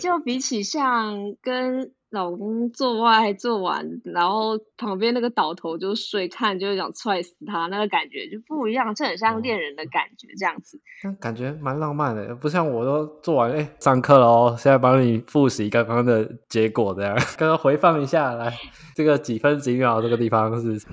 就比起像跟老公做爱做完，然后旁边那个倒头就睡，看就想踹死他，那个感觉就不一样，就很像恋人的感觉这样子。嗯、感觉蛮浪漫的，不像我都做完，哎、欸，上课了哦，现在帮你复习刚刚的结果，这样，刚刚回放一下来，这个几分几秒这个地方是。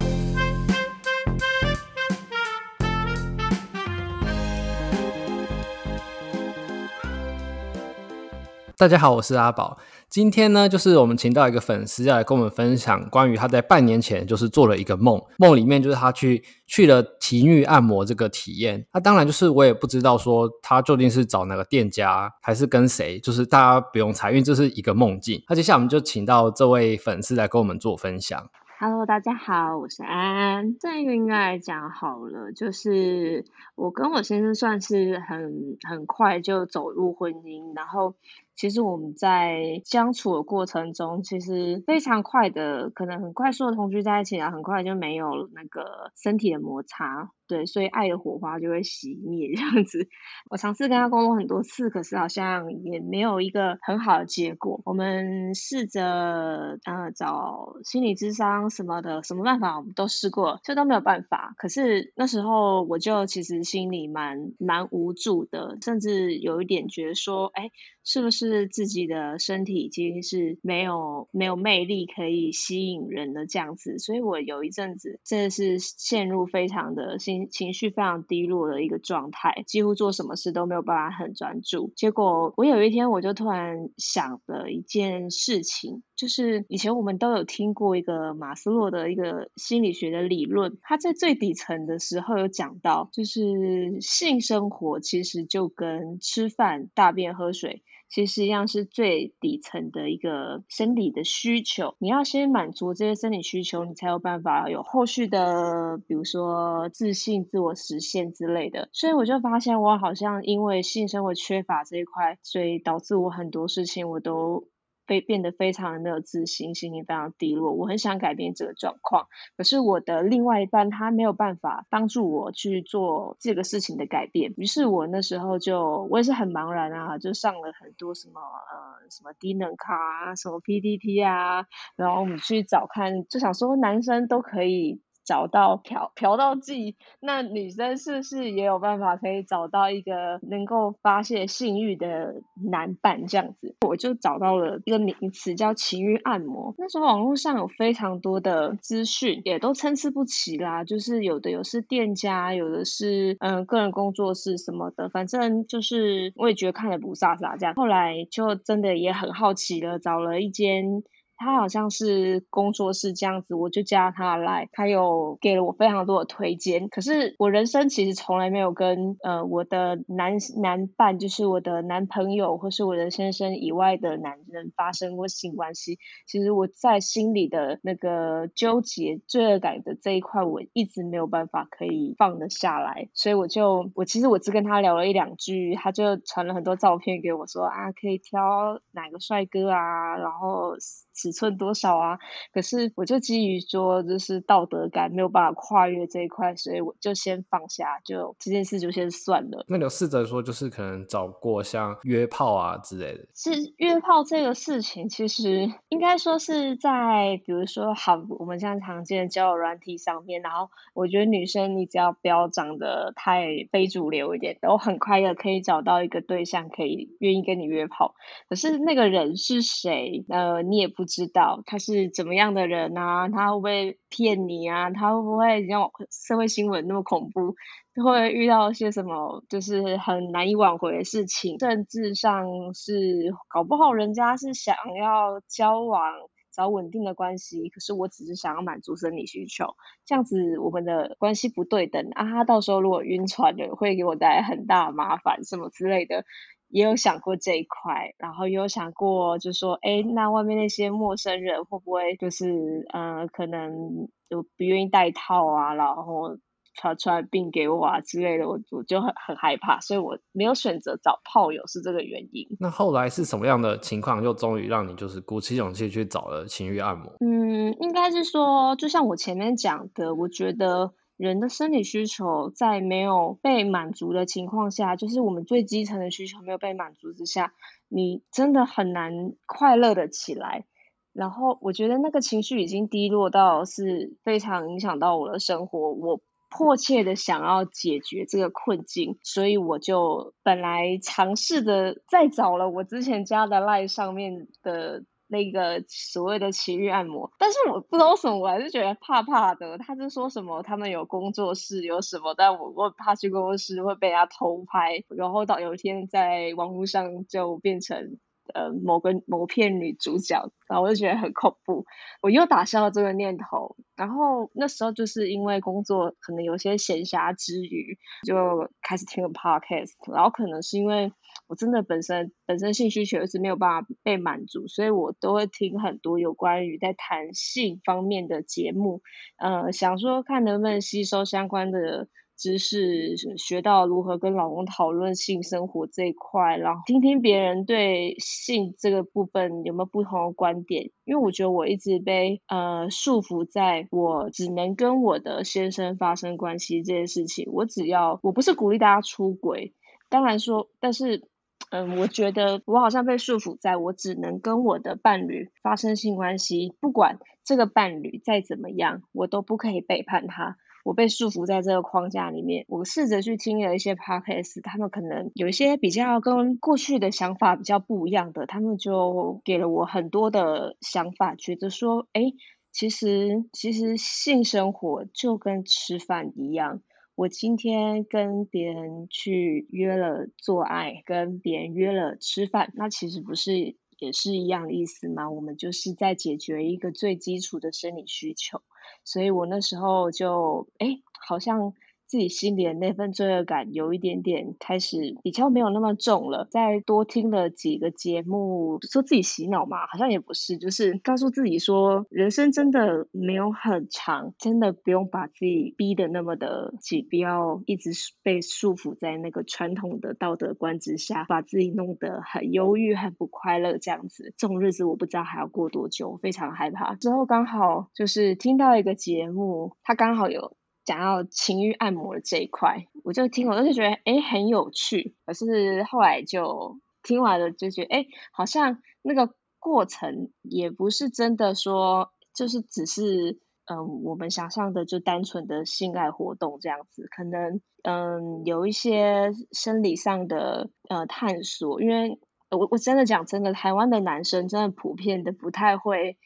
大家好，我是阿宝。今天呢，就是我们请到一个粉丝要来跟我们分享关于他在半年前就是做了一个梦，梦里面就是他去去了体育按摩这个体验。那当然就是我也不知道说他究竟是找哪个店家还是跟谁，就是大家不用猜，因为这是一个梦境。那接下来我们就请到这位粉丝来跟我们做分享。Hello，大家好，我是安安。这个应该来讲好了，就是我跟我先生算是很很快就走入婚姻，然后。其实我们在相处的过程中，其实非常快的，可能很快速的同居在一起啊，很快就没有那个身体的摩擦。对，所以爱的火花就会熄灭这样子。我尝试跟他沟通很多次，可是好像也没有一个很好的结果。我们试着呃找心理咨商什么的，什么办法我们都试过，这都没有办法。可是那时候我就其实心里蛮蛮无助的，甚至有一点觉得说，哎，是不是是自己的身体已经是没有没有魅力可以吸引人的这样子？所以我有一阵子真的是陷入非常的心。情绪非常低落的一个状态，几乎做什么事都没有办法很专注。结果我有一天我就突然想了一件事情，就是以前我们都有听过一个马斯洛的一个心理学的理论，他在最底层的时候有讲到，就是性生活其实就跟吃饭、大便、喝水。其实一样是最底层的一个生理的需求，你要先满足这些生理需求，你才有办法有后续的，比如说自信、自我实现之类的。所以我就发现，我好像因为性生活缺乏这一块，所以导致我很多事情我都。非变得非常的没有自信，心情非常低落。我很想改变这个状况，可是我的另外一半他没有办法帮助我去做这个事情的改变。于是我那时候就我也是很茫然啊，就上了很多什么呃什么低能卡啊，什么 PTT 啊，然后我们去找看，就想说男生都可以。找到嫖嫖到妓，那女生是不是也有办法可以找到一个能够发泄性欲的男伴这样子？我就找到了一个名词叫情欲按摩。那时候网络上有非常多的资讯，也都参差不齐啦。就是有的有是店家，有的是嗯个人工作室什么的，反正就是我也觉得看了不飒飒这样。后来就真的也很好奇了，找了一间。他好像是工作室这样子，我就加他来，他有给了我非常多的推荐。可是我人生其实从来没有跟呃我的男男伴，就是我的男朋友或是我的先生以外的男人发生过性关系。其实我在心里的那个纠结、罪恶感的这一块，我一直没有办法可以放得下来。所以我就我其实我只跟他聊了一两句，他就传了很多照片给我说啊，可以挑哪个帅哥啊，然后。尺寸多少啊？可是我就基于说，就是道德感没有办法跨越这一块，所以我就先放下，就这件事就先算了。那你有试着说，就是可能找过像约炮啊之类的？是约炮这个事情，其实应该说是在，比如说好，我们现在常见的交友软体上面，然后我觉得女生你只要不要长得太非主流一点，都很快的可以找到一个对象，可以愿意跟你约炮。可是那个人是谁？呃，你也不。知道他是怎么样的人啊？他会不会骗你啊？他会不会像社会新闻那么恐怖？会遇到些什么就是很难以挽回的事情？政治上是搞不好人家是想要交往找稳定的关系，可是我只是想要满足生理需求，这样子我们的关系不对等啊！他到时候如果晕船了，会给我带来很大麻烦什么之类的。也有想过这一块，然后也有想过，就说，哎，那外面那些陌生人会不会就是，呃，可能就不愿意戴套啊，然后传传病给我啊之类的，我我就很很害怕，所以我没有选择找炮友，是这个原因。那后来是什么样的情况，又终于让你就是鼓起勇气去找了情欲按摩？嗯，应该是说，就像我前面讲的，我觉得。人的生理需求在没有被满足的情况下，就是我们最基层的需求没有被满足之下，你真的很难快乐的起来。然后我觉得那个情绪已经低落到是非常影响到我的生活，我迫切的想要解决这个困境，所以我就本来尝试的再找了我之前加的 LINE 上面的。那个所谓的奇遇按摩，但是我不知道什么，我还是觉得怕怕的。他就说什么他们有工作室，有什么，但我我怕去工作室会被他偷拍，然后到有一天在网络上就变成。呃，某个某片女主角，然后我就觉得很恐怖，我又打消了这个念头。然后那时候就是因为工作可能有些闲暇之余，就开始听了 podcast。然后可能是因为我真的本身本身性需求是没有办法被满足，所以我都会听很多有关于在谈性方面的节目，呃，想说看能不能吸收相关的。知识学到如何跟老公讨论性生活这一块，然后听听别人对性这个部分有没有不同的观点。因为我觉得我一直被呃束缚在我只能跟我的先生发生关系这件事情。我只要我不是鼓励大家出轨，当然说，但是嗯、我觉得我好像被束缚在我只能跟我的伴侣发生性关系，不管这个伴侣再怎么样，我都不可以背叛他。我被束缚在这个框架里面，我试着去听了一些 podcast，他们可能有一些比较跟过去的想法比较不一样的，他们就给了我很多的想法，觉得说，哎，其实其实性生活就跟吃饭一样，我今天跟别人去约了做爱，跟别人约了吃饭，那其实不是也是一样的意思嘛？我们就是在解决一个最基础的生理需求。所以我那时候就，诶，好像。自己心里的那份罪恶感有一点点开始比较没有那么重了。再多听了几个节目，说自己洗脑嘛，好像也不是，就是告诉自己说，人生真的没有很长，真的不用把自己逼得那么的紧，不要一直被束缚在那个传统的道德观之下，把自己弄得很忧郁、很不快乐这样子。这种日子我不知道还要过多久，非常害怕。之后刚好就是听到一个节目，他刚好有。讲到情欲按摩的这一块，我就听，我就觉得哎很有趣。可是后来就听完了，就觉得哎，好像那个过程也不是真的说，就是只是嗯我们想象的就单纯的性爱活动这样子。可能嗯有一些生理上的呃探索，因为我我真的讲真的，台湾的男生真的普遍的不太会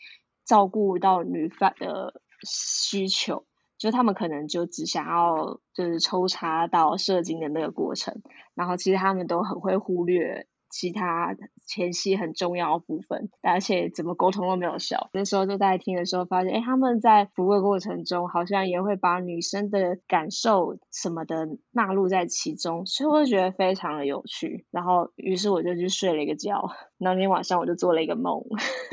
照顾到女方的需求。就他们可能就只想要就是抽插到射精的那个过程，然后其实他们都很会忽略其他前戏很重要的部分，而且怎么沟通都没有效。那时候就在听的时候发现，哎，他们在服务的过程中好像也会把女生的感受什么的纳入在其中，所以我就觉得非常的有趣。然后于是我就去睡了一个觉，那天晚上我就做了一个梦，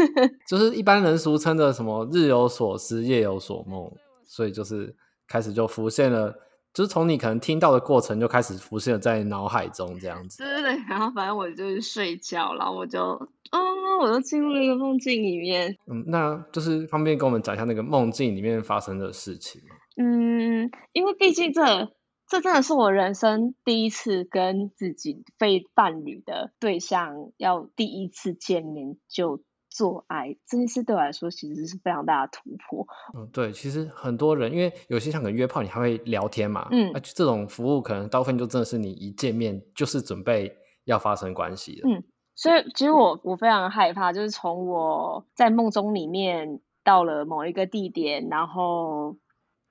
就是一般人俗称的什么日有所思，夜有所梦。所以就是开始就浮现了，就是从你可能听到的过程就开始浮现了在脑海中这样子。对对对，然后反正我就是睡觉，然后我就，哦，我就进入了一个梦境里面。嗯，那就是方便跟我们讲一下那个梦境里面发生的事情吗？嗯，因为毕竟这这真的是我人生第一次跟自己非伴侣的对象要第一次见面就。做爱这件事对我来说其实是非常大的突破。嗯，对，其实很多人因为有些像可能约炮，你还会聊天嘛，嗯，那这种服务可能大部分就真的是你一见面就是准备要发生关系了。嗯，所以其实我我非常害怕，就是从我在梦中里面到了某一个地点，然后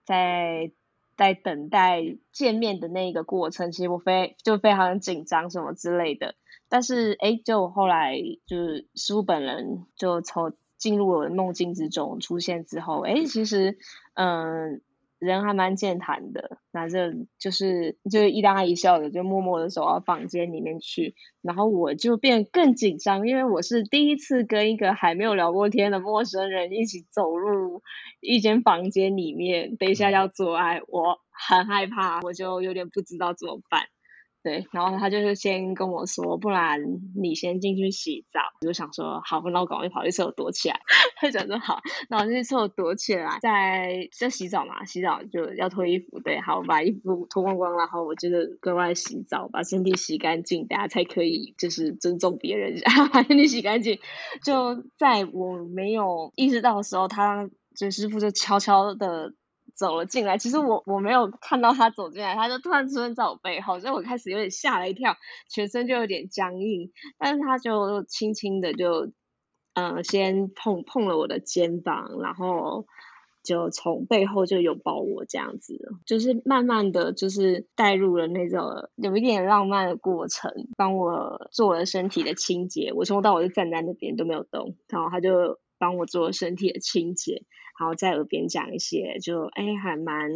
在在等待见面的那个过程，其实我非就非常紧张什么之类的。但是，哎，就后来就是师傅本人就从进入我的梦境之中出现之后，哎，其实，嗯，人还蛮健谈的，那这就是就是一搭一笑的，就默默的走到房间里面去，然后我就变更紧张，因为我是第一次跟一个还没有聊过天的陌生人一起走入一间房间里面，等一下要做爱，我很害怕，我就有点不知道怎么办。对，然后他就是先跟我说，不然你先进去洗澡。我就想说，好，那我赶快跑去厕所躲起来。他讲说好，那我就去厕所躲起来，在在洗澡嘛，洗澡就要脱衣服，对，好，把衣服脱光光，然后我就是格外洗澡，把身体洗干净，大家才可以就是尊重别人，然后把身体洗干净。就在我没有意识到的时候，他就师傅就悄悄的。走了进来，其实我我没有看到他走进来，他就突然出现在我背后，所以我开始有点吓了一跳，全身就有点僵硬。但是他就轻轻的就，呃，先碰碰了我的肩膀，然后就从背后就拥抱我这样子，就是慢慢的就是带入了那种有一点浪漫的过程，帮我做了身体的清洁。我从头到尾就站在那边都没有动，然后他就帮我做身体的清洁。然后在耳边讲一些就哎还蛮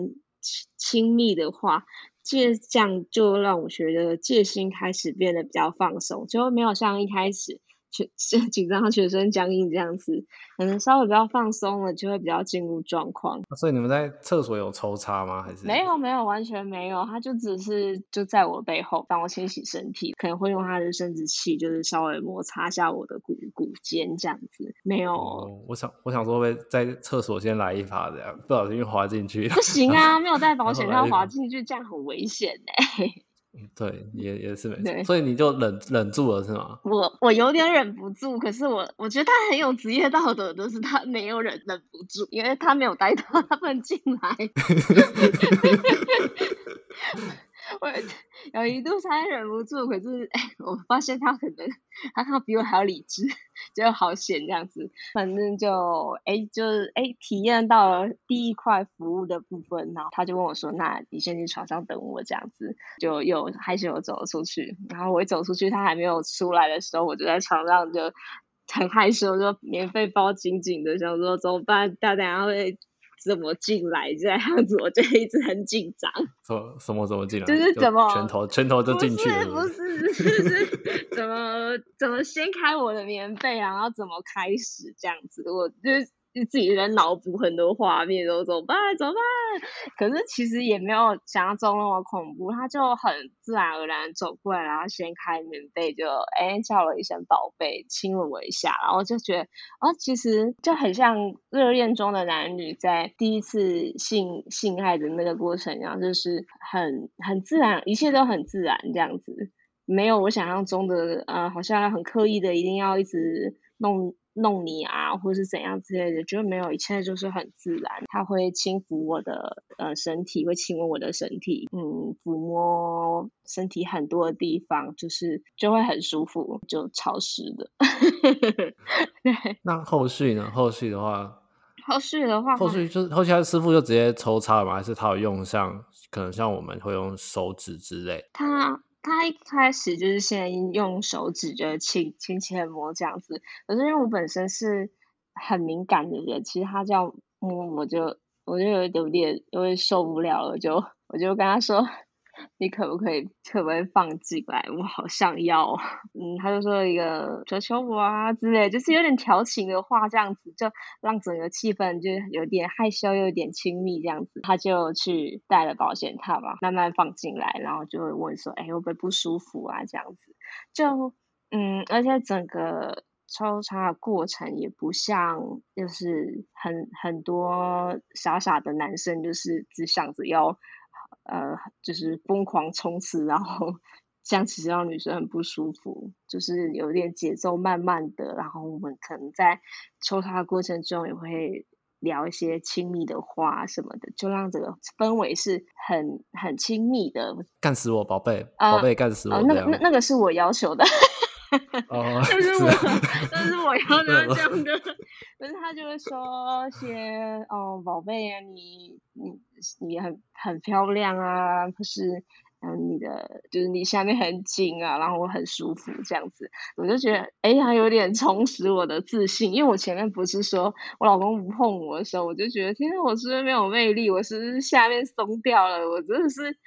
亲密的话，这这样就让我觉得戒心开始变得比较放松，就没有像一开始。全紧张，全身僵硬这样子，可能稍微比较放松了，就会比较进入状况。所以你们在厕所有抽插吗？还是没有没有完全没有，他就只是就在我背后帮我清洗身体，可能会用他的生殖器，就是稍微摩擦一下我的骨骨尖这样子。没有，哦、我想我想说会在厕所先来一发这样，不小心滑进去。不行啊，没有带保险套滑进去，这样很危险哎、欸。对，也也是没错，所以你就忍忍住了是吗？我我有点忍不住，可是我我觉得他很有职业道德，就是他没有忍忍不住，因为他没有带套，他 不能进来。我有一度才忍不住，可是哎，我发现他可能他他比我还要理智，就好险这样子。反正就哎，就是哎，体验到了第一块服务的部分，然后他就问我说：“那你先去床上等我。”这样子就又害羞地走了出去。然后我一走出去，他还没有出来的时候，我就在床上就很害羞，就棉被包紧紧的，想说怎么办？他等下会。怎么进来这样子，我就一直很紧张。什什么怎么进来？就是怎么拳头拳头就进去了。不是不是，是，是怎么怎么掀开我的棉被啊？然后怎么开始这样子？我就是。就自己在脑补很多画面，都怎么办？怎么办？可是其实也没有想象中那么恐怖，他就很自然而然走过来，然后掀开棉被就，就哎叫了一声“宝贝”，亲了我一下，然后就觉得啊，其实就很像热恋中的男女在第一次性性爱的那个过程一样，就是很很自然，一切都很自然这样子，没有我想象中的呃，好像很刻意的一定要一直弄。弄你啊，或是怎样之类的，就没有，一切就是很自然。他会轻抚我的呃身体，会亲吻我的身体，嗯，抚摸身体很多的地方，就是就会很舒服，就潮湿的。对。那后续呢？后续的话，后续的话，后续就是后续，他师傅就直接抽插了吗？还是他有用像可能像我们会用手指之类？他。他一开始就是先用手指就轻轻轻摸这样子，可是因为我本身是很敏感的人，其实他这样摸我就我就有一点有点受不了了，就我就跟他说。你可不可以可不可以放进来？我好想要，嗯，他就说一个求求我啊之类，就是有点调情的话，这样子就让整个气氛就有点害羞，又有点亲密这样子。他就去带了保险套嘛，慢慢放进来，然后就会问说，哎，会不会不舒服啊？这样子，就嗯，而且整个抽查的过程也不像，就是很很多傻傻的男生，就是只想着要。呃，就是疯狂冲刺，然后 这样其实让女生很不舒服，就是有点节奏慢慢的，然后我们可能在抽插的过程中也会聊一些亲密的话什么的，就让这个氛围是很很亲密的。干死我，宝贝，宝贝，干死我！呃、那个那那个是我要求的。哦，但 是我，但是我要 他这样的，可是他就会说些哦，宝贝啊，你你你很很漂亮啊，可是嗯，你的就是你下面很紧啊，然后我很舒服这样子，我就觉得哎呀，有点重拾我的自信，因为我前面不是说我老公不碰我的时候，我就觉得天哪，我是不是没有魅力？我是不是下面松掉了？我真的是。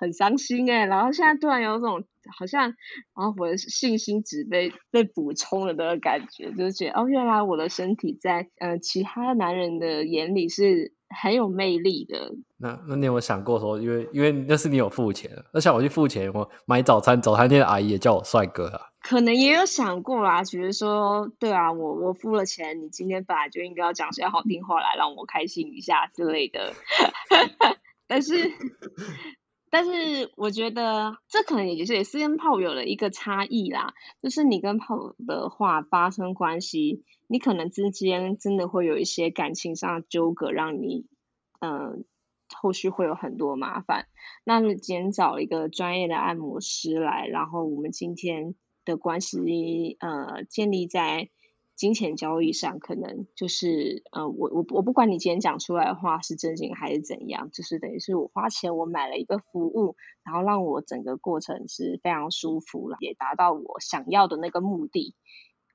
很伤心哎，然后现在突然有种好像，然后我的信心值被被补充了的感觉，就是觉得哦，原来我的身体在呃其他男人的眼里是很有魅力的，那那你有没有想过说，因为因为那是你有付钱，那像我去付钱，我买早餐，早餐店的阿姨也叫我帅哥啊。可能也有想过啦，觉得说，对啊，我我付了钱，你今天本来就应该要讲些好听话来让我开心一下之类的。但是，但是我觉得这可能也是也是跟炮友的一个差异啦，就是你跟炮友的话发生关系，你可能之间真的会有一些感情上的纠葛，让你嗯。呃后续会有很多麻烦，那你今天找一个专业的按摩师来，然后我们今天的关系呃建立在金钱交易上，可能就是呃我我我不管你今天讲出来的话是真心还是怎样，就是等于是我花钱我买了一个服务，然后让我整个过程是非常舒服了，也达到我想要的那个目的。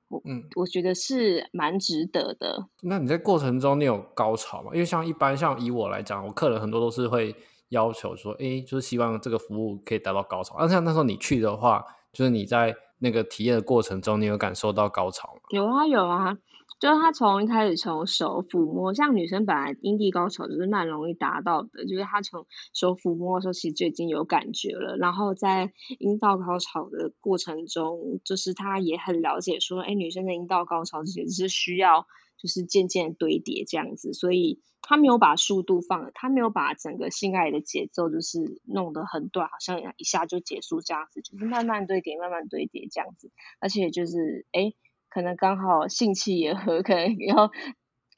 我嗯，我觉得是蛮值得的。那你在过程中你有高潮吗？因为像一般像以我来讲，我客人很多都是会要求说，哎，就是希望这个服务可以达到高潮。那像那时候你去的话，就是你在那个体验的过程中，你有感受到高潮吗？有啊，有啊。就是他从一开始从手抚摸，像女生本来阴蒂高潮就是蛮容易达到的，就是他从手抚摸的时候，其实就已经有感觉了。然后在阴道高潮的过程中，就是他也很了解说，哎，女生的阴道高潮其实是需要就是渐渐堆叠这样子，所以他没有把速度放，他没有把整个性爱的节奏就是弄得很短，好像一下就结束这样子，就是慢慢堆叠，慢慢堆叠这样子，而且就是哎。可能刚好性气也合，可能然后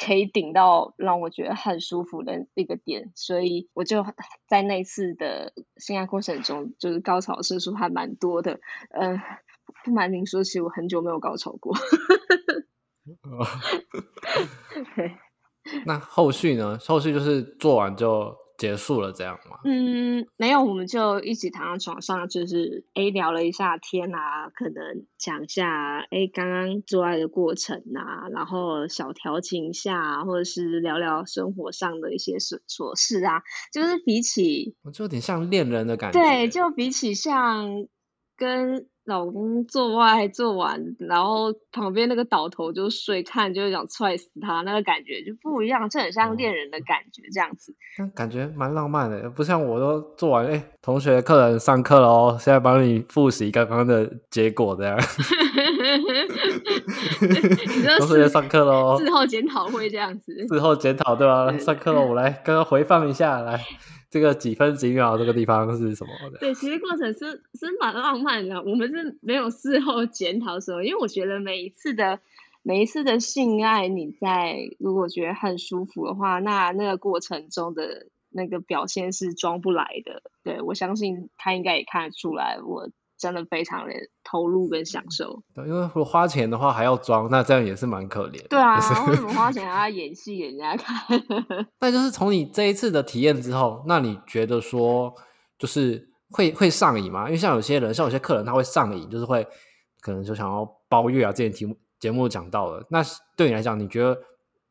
可以顶到让我觉得很舒服的一个点，所以我就在那次的性爱过程中，就是高潮次数还蛮多的。嗯、不瞒您说，其实我很久没有高潮过。对，那后续呢？后续就是做完就。结束了这样吗？嗯，没有，我们就一起躺在床上，就是诶聊了一下天啊，可能讲一下诶刚刚做爱的过程啊，然后小调情一下，或者是聊聊生活上的一些琐琐事啊，就是比起，就有点像恋人的感觉。对，就比起像跟。老公做爱做完，然后旁边那个倒头就睡，看就想踹死他，那个感觉就不一样，就很像恋人的感觉这样子。嗯、感觉蛮浪漫的，不像我都做完，哎，同学客人上课了哦，现在帮你复习刚刚的结果这样。同学上课喽，事后检讨会这样子。事后检讨对吧？上课了，我来刚刚回放一下来。这个几分几秒这个地方是什么的？对，其实过程是是蛮浪漫的。我们是没有事后检讨什么，因为我觉得每一次的每一次的性爱，你在如果觉得很舒服的话，那那个过程中的那个表现是装不来的。对，我相信他应该也看得出来我。真的非常的投入跟享受，对，因为如果花钱的话还要装，那这样也是蛮可怜。对啊，为什么花钱还要演戏给人家看？那就是从你这一次的体验之后，那你觉得说就是会会上瘾吗？因为像有些人，像有些客人他会上瘾，就是会可能就想要包月啊。之前节目节目讲到了，那对你来讲，你觉得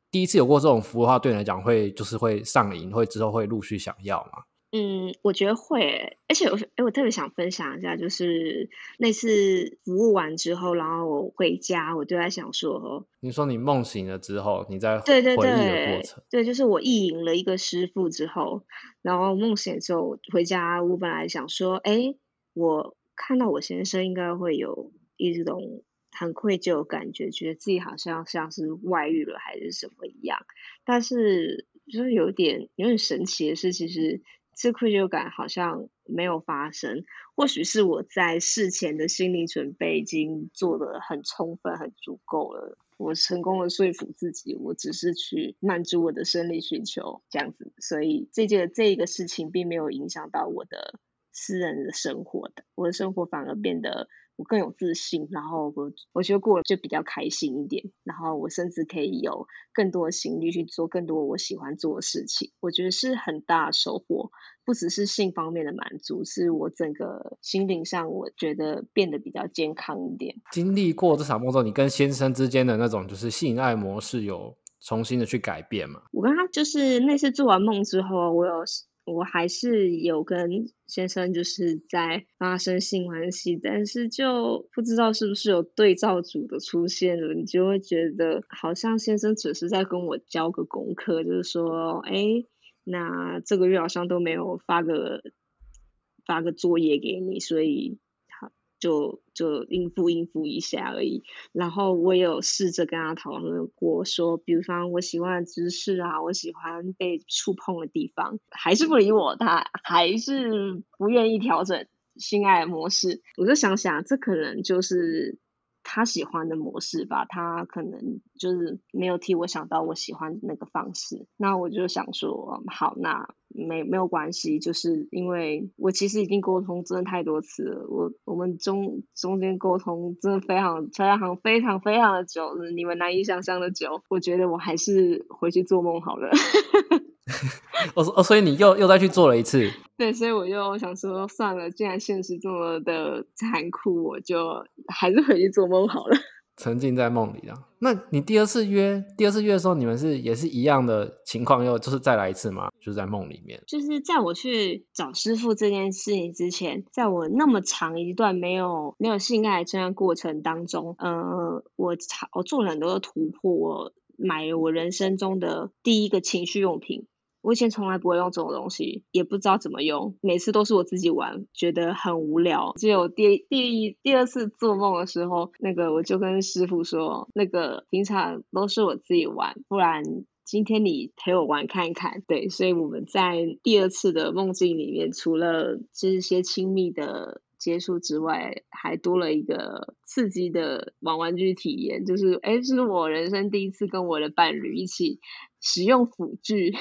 第一次有过这种服务的话，对你来讲会就是会上瘾，会之后会陆续想要吗？嗯，我觉得会，而且我哎我特别想分享一下，就是那次服务完之后，然后我回家，我就在想说，你说你梦醒了之后，你在回忆的过程，对对对，对，就是我意淫了一个师傅之后，然后梦醒之后回家，我本来想说，哎，我看到我先生应该会有一种很愧疚的感觉，觉得自己好像像是外遇了还是什么一样，但是就是有点有点神奇的是，其实。这愧疚感好像没有发生，或许是我在事前的心理准备已经做得很充分、很足够了。我成功的说服自己，我只是去满足我的生理需求这样子，所以这件这个事情并没有影响到我的私人的生活的，我的生活反而变得。我更有自信，然后我我觉得过了就比较开心一点，然后我甚至可以有更多的心力去做更多我喜欢做的事情，我觉得是很大的收获，不只是性方面的满足，是我整个心灵上我觉得变得比较健康一点。经历过这场梦之后，你跟先生之间的那种就是性爱模式有重新的去改变吗？我跟他就是那次做完梦之后，我有。我还是有跟先生就是在发生性关系，但是就不知道是不是有对照组的出现了，你就会觉得好像先生只是在跟我交个功课，就是说，哎，那这个月好像都没有发个发个作业给你，所以就就应付应付一下而已。然后我有试着跟他讨论过，说，比如说我喜欢的姿势啊，我喜欢被触碰的地方，还是不理我，他还是不愿意调整性爱模式。我就想想，这可能就是。他喜欢的模式吧，他可能就是没有替我想到我喜欢的那个方式。那我就想说，好，那没没有关系，就是因为我其实已经沟通真的太多次了，我我们中中间沟通真的非常非常非常非常的久，你们难以想象的久。我觉得我还是回去做梦好了。哦哦，所以你又又再去做了一次。对，所以我就想说，算了，既然现实这么的残酷，我就还是回去做梦好了。沉浸在梦里啊。那你第二次约，第二次约的时候，你们是也是一样的情况，又就是再来一次吗？就是在梦里面。就是在我去找师傅这件事情之前，在我那么长一段没有没有性爱这样过程当中，呃，我我做了很多的突破，我买了我人生中的第一个情趣用品。我以前从来不会用这种东西，也不知道怎么用，每次都是我自己玩，觉得很无聊。只有第第一第二次做梦的时候，那个我就跟师傅说，那个平常都是我自己玩，不然今天你陪我玩看看。对，所以我们在第二次的梦境里面，除了这些亲密的接触之外，还多了一个刺激的玩玩具体验，就是哎，这是我人生第一次跟我的伴侣一起。使用辅具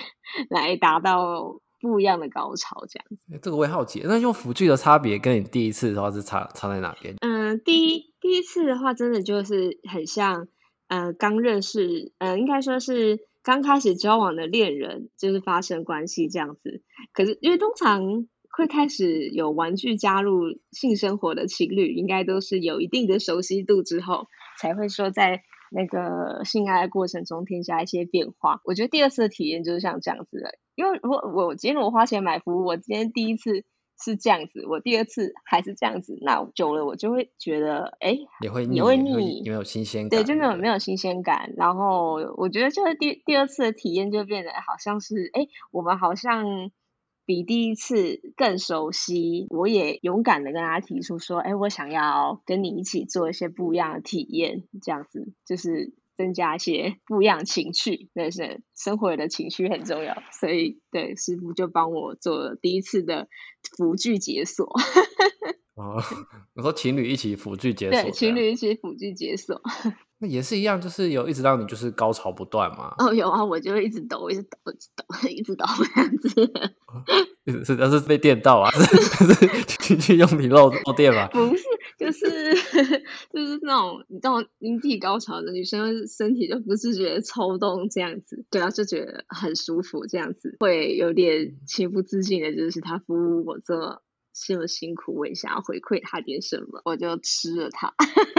来达到不一样的高潮，这样子。这个我也好奇，那用辅具的差别跟你第一次的话是差差在哪边？嗯、呃，第一第一次的话，真的就是很像，呃，刚认识，呃，应该说是刚开始交往的恋人，就是发生关系这样子。可是因为通常会开始有玩具加入性生活的情侣，应该都是有一定的熟悉度之后，才会说在。那个性爱的过程中添加一些变化，我觉得第二次的体验就是像这样子的，因为如果我今天我花钱买服务，我今天第一次是这样子，我第二次还是这样子，那久了我就会觉得，哎，也会腻，也会腻，有没有新鲜感？对，就没有没有新鲜感。然后我觉得就是第第二次的体验就变得好像是，哎，我们好像。比第一次更熟悉，我也勇敢的跟他提出说：“哎，我想要跟你一起做一些不一样的体验，这样子就是增加一些不一样情趣。但是生活里的情趣很重要，所以对师傅就帮我做了第一次的福具解锁。”哦，我说情侣一起辅具解锁，对，情侣一起辅具解锁。那也是一样，就是有一直让你就是高潮不断嘛。哦，有啊，我就会一直抖，一直抖，一直抖，一直抖这样子。是，那是被电到啊？是情趣用品漏漏电吗？不是，就是就是那种你知道阴蒂高潮的女生身体就不自觉的抽动这样子，对啊，就觉得很舒服这样子，会有点情不自禁的，就是他服务我这。这么辛苦，我也想要回馈他点什么，我就吃了它。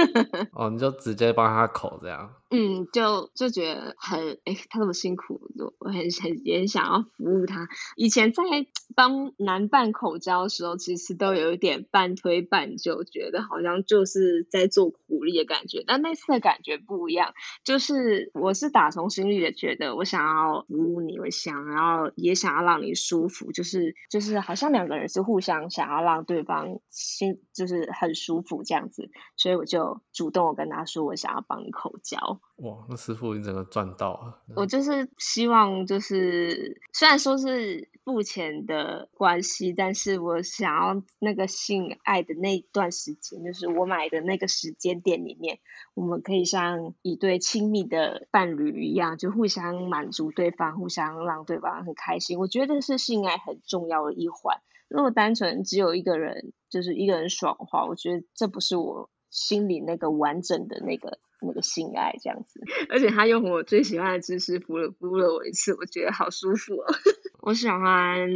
哦，你就直接帮他口这样。嗯，就就觉得很哎，他那么辛苦，我很很也很想要服务他。以前在 帮男伴口交的时候，其实都有一点半推半就，觉得好像就是在做苦力的感觉。但那次的感觉不一样，就是我是打从心里的觉得，我想要服务你，我想要也想要让你舒服，就是就是好像两个人是互相想要让对方心就是很舒服这样子，所以我就主动我跟他说，我想要帮你口交。哇，那师傅你整个赚到了！我就是希望，就是虽然说是付钱的关系，但是我想要那个性爱的那一段时间，就是我买的那个时间点里面，我们可以像一对亲密的伴侣一样，就互相满足对方，互相让对方很开心。我觉得是性爱很重要的一环。如果单纯只有一个人，就是一个人爽的话，我觉得这不是我心里那个完整的那个。那个性爱这样子，而且他用我最喜欢的姿势敷了敷了我一次，我觉得好舒服哦。我喜欢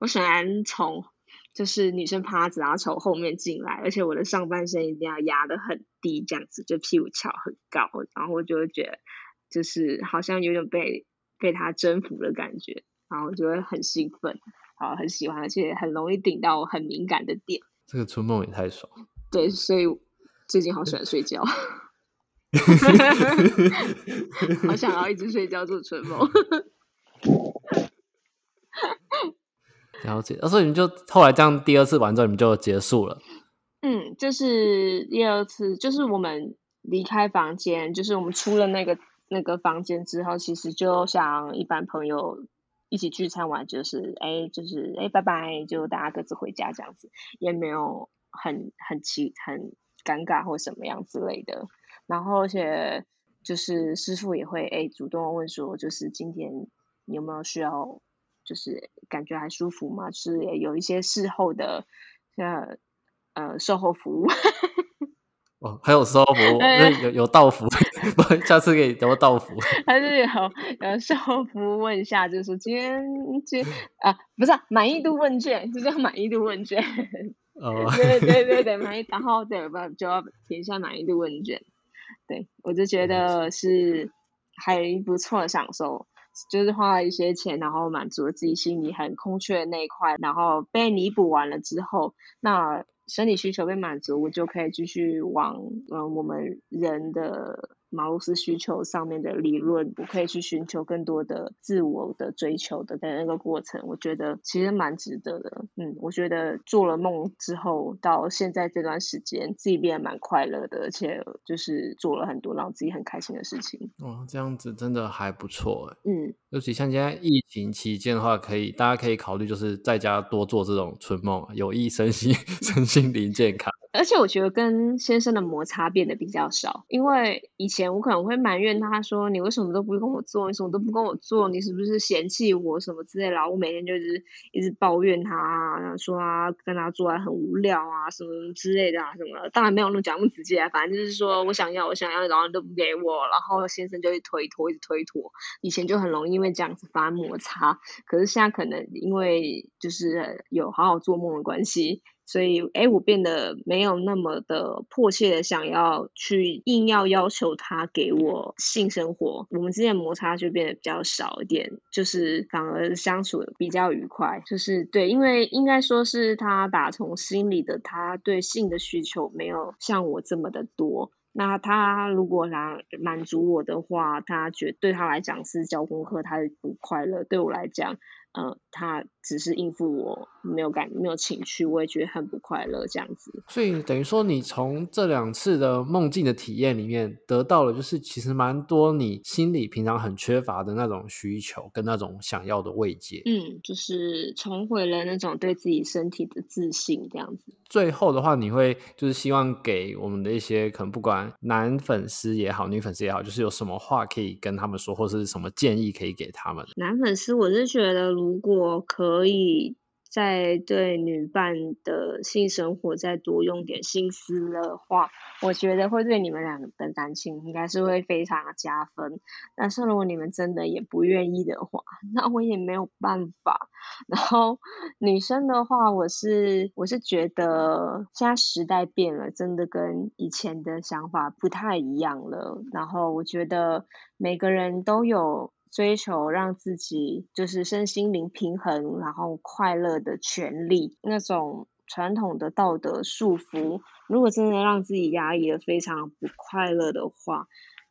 我喜欢从就是女生趴着，然后从后面进来，而且我的上半身一定要压得很低，这样子就屁股翘很高，然后我就会觉得就是好像有点被被他征服的感觉，然后就会很兴奋，好很喜欢，而且很容易顶到很敏感的点。这个春梦也太爽。对，所以最近好喜欢睡觉。好想要一直睡觉做春梦。了解。所以你们就后来这样第二次完之后，你们就结束了。嗯，就是第二次，就是我们离开房间，就是我们出了那个那个房间之后，其实就像一般朋友一起聚餐完，就是哎，就是哎，拜拜，就大家各自回家这样子，也没有很很奇很尴尬或什么样之类的。然后而且就是师傅也会哎主动问说，就是今天有没有需要，就是感觉还舒服吗？就是有一些事后的呃。呃，售后服务哦，还有售后服务，有有到服，下次可以有到服。还是有有售后服务问一下，就是今天今 啊，不是满、啊、意度问卷，就叫满意度问卷。哦，对对对对，满意，然后对吧，就要填一下满意度问卷。对，我就觉得是还不错的享受，就是花了一些钱，然后满足了自己心里很空缺的那一块，然后被弥补完了之后，那。生理需求被满足，我就可以继续往嗯我们人的马鲁斯需求上面的理论，我可以去寻求更多的自我的追求的的那个过程，我觉得其实蛮值得的。嗯，我觉得做了梦之后，到现在这段时间，自己变得蛮快乐的，而且就是做了很多让自己很开心的事情。哦，这样子真的还不错。嗯，尤其像现在疫情期间的话，可以大家可以考虑就是在家多做这种春梦，有益身心 身心灵健康。而且我觉得跟先生的摩擦变得比较少，因为以前我可能会埋怨他说：“你为什么都不跟我做？你什么都不跟我做？你是不是嫌弃我什么之类的？”然后我每天就是一直抱怨他，然后说啊，跟他做还很无聊啊，什么之类的啊，什么。当然没有那么讲那么直接，啊反正就是说我想要，我想要，然后你都不给我，然后先生就会推脱，一直推脱。以前就很容易因为这样子发生摩擦，可是现在可能因为就是有好好做梦的关系。所以，哎，我变得没有那么的迫切的想要去硬要要求他给我性生活，我们之间的摩擦就变得比较少一点，就是反而相处的比较愉快。就是对，因为应该说是他打从心里的，他对性的需求没有像我这么的多。那他如果来满足我的话，他觉对他来讲是交功课，他不快乐。对我来讲。呃，他只是应付我，没有感，没有情趣，我也觉得很不快乐，这样子。所以等于说，你从这两次的梦境的体验里面，得到了就是其实蛮多你心里平常很缺乏的那种需求跟那种想要的慰藉。嗯，就是重回了那种对自己身体的自信，这样子。最后的话，你会就是希望给我们的一些可能不管男粉丝也好，女粉丝也好，就是有什么话可以跟他们说，或者是什么建议可以给他们？男粉丝，我是觉得。如如果可以再对女伴的性生活再多用点心思的话，我觉得会对你们两个的感情应该是会非常加分。但是如果你们真的也不愿意的话，那我也没有办法。然后女生的话，我是我是觉得现在时代变了，真的跟以前的想法不太一样了。然后我觉得每个人都有。追求让自己就是身心灵平衡，然后快乐的权利，那种传统的道德束缚，如果真的让自己压抑的非常不快乐的话，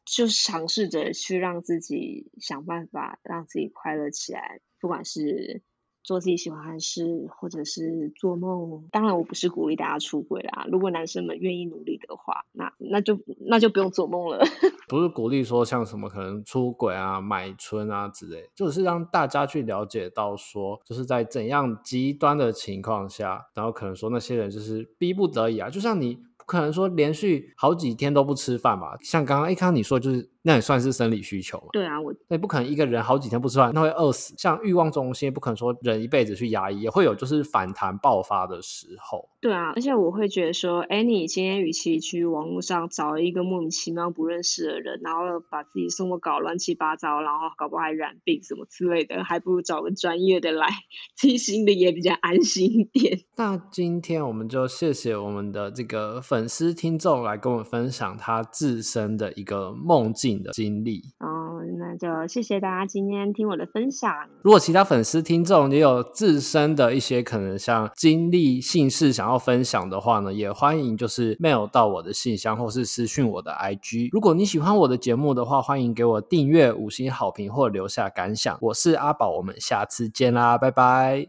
就尝试着去让自己想办法让自己快乐起来，不管是。做自己喜欢的事，或者是做梦。当然，我不是鼓励大家出轨啦。如果男生们愿意努力的话，那那就那就不用做梦了。不是鼓励说像什么可能出轨啊、买春啊之类，就是让大家去了解到说，就是在怎样极端的情况下，然后可能说那些人就是逼不得已啊。就像你可能说连续好几天都不吃饭吧？像刚刚一开始你说就是。那也算是生理需求嘛？对啊，我那不可能一个人好几天不吃饭，那会饿死。像欲望中心，不可能说人一辈子去压抑，也会有就是反弹爆发的时候。对啊，而且我会觉得说，哎，你今天与其去网络上找一个莫名其妙不认识的人，然后把自己生活搞乱七八糟，然后搞不好还染病什么之类的，还不如找个专业的来，自己心里也比较安心一点。那今天我们就谢谢我们的这个粉丝听众来跟我们分享他自身的一个梦境的经历哦，那就谢谢大家今天听我的分享。如果其他粉丝听众也有自身的一些可能像经历、姓氏想要分享的话呢，也欢迎就是 mail 到我的信箱或是私讯我的 IG。如果你喜欢我的节目的话，欢迎给我订阅、五星好评或留下感想。我是阿宝，我们下次见啦，拜拜。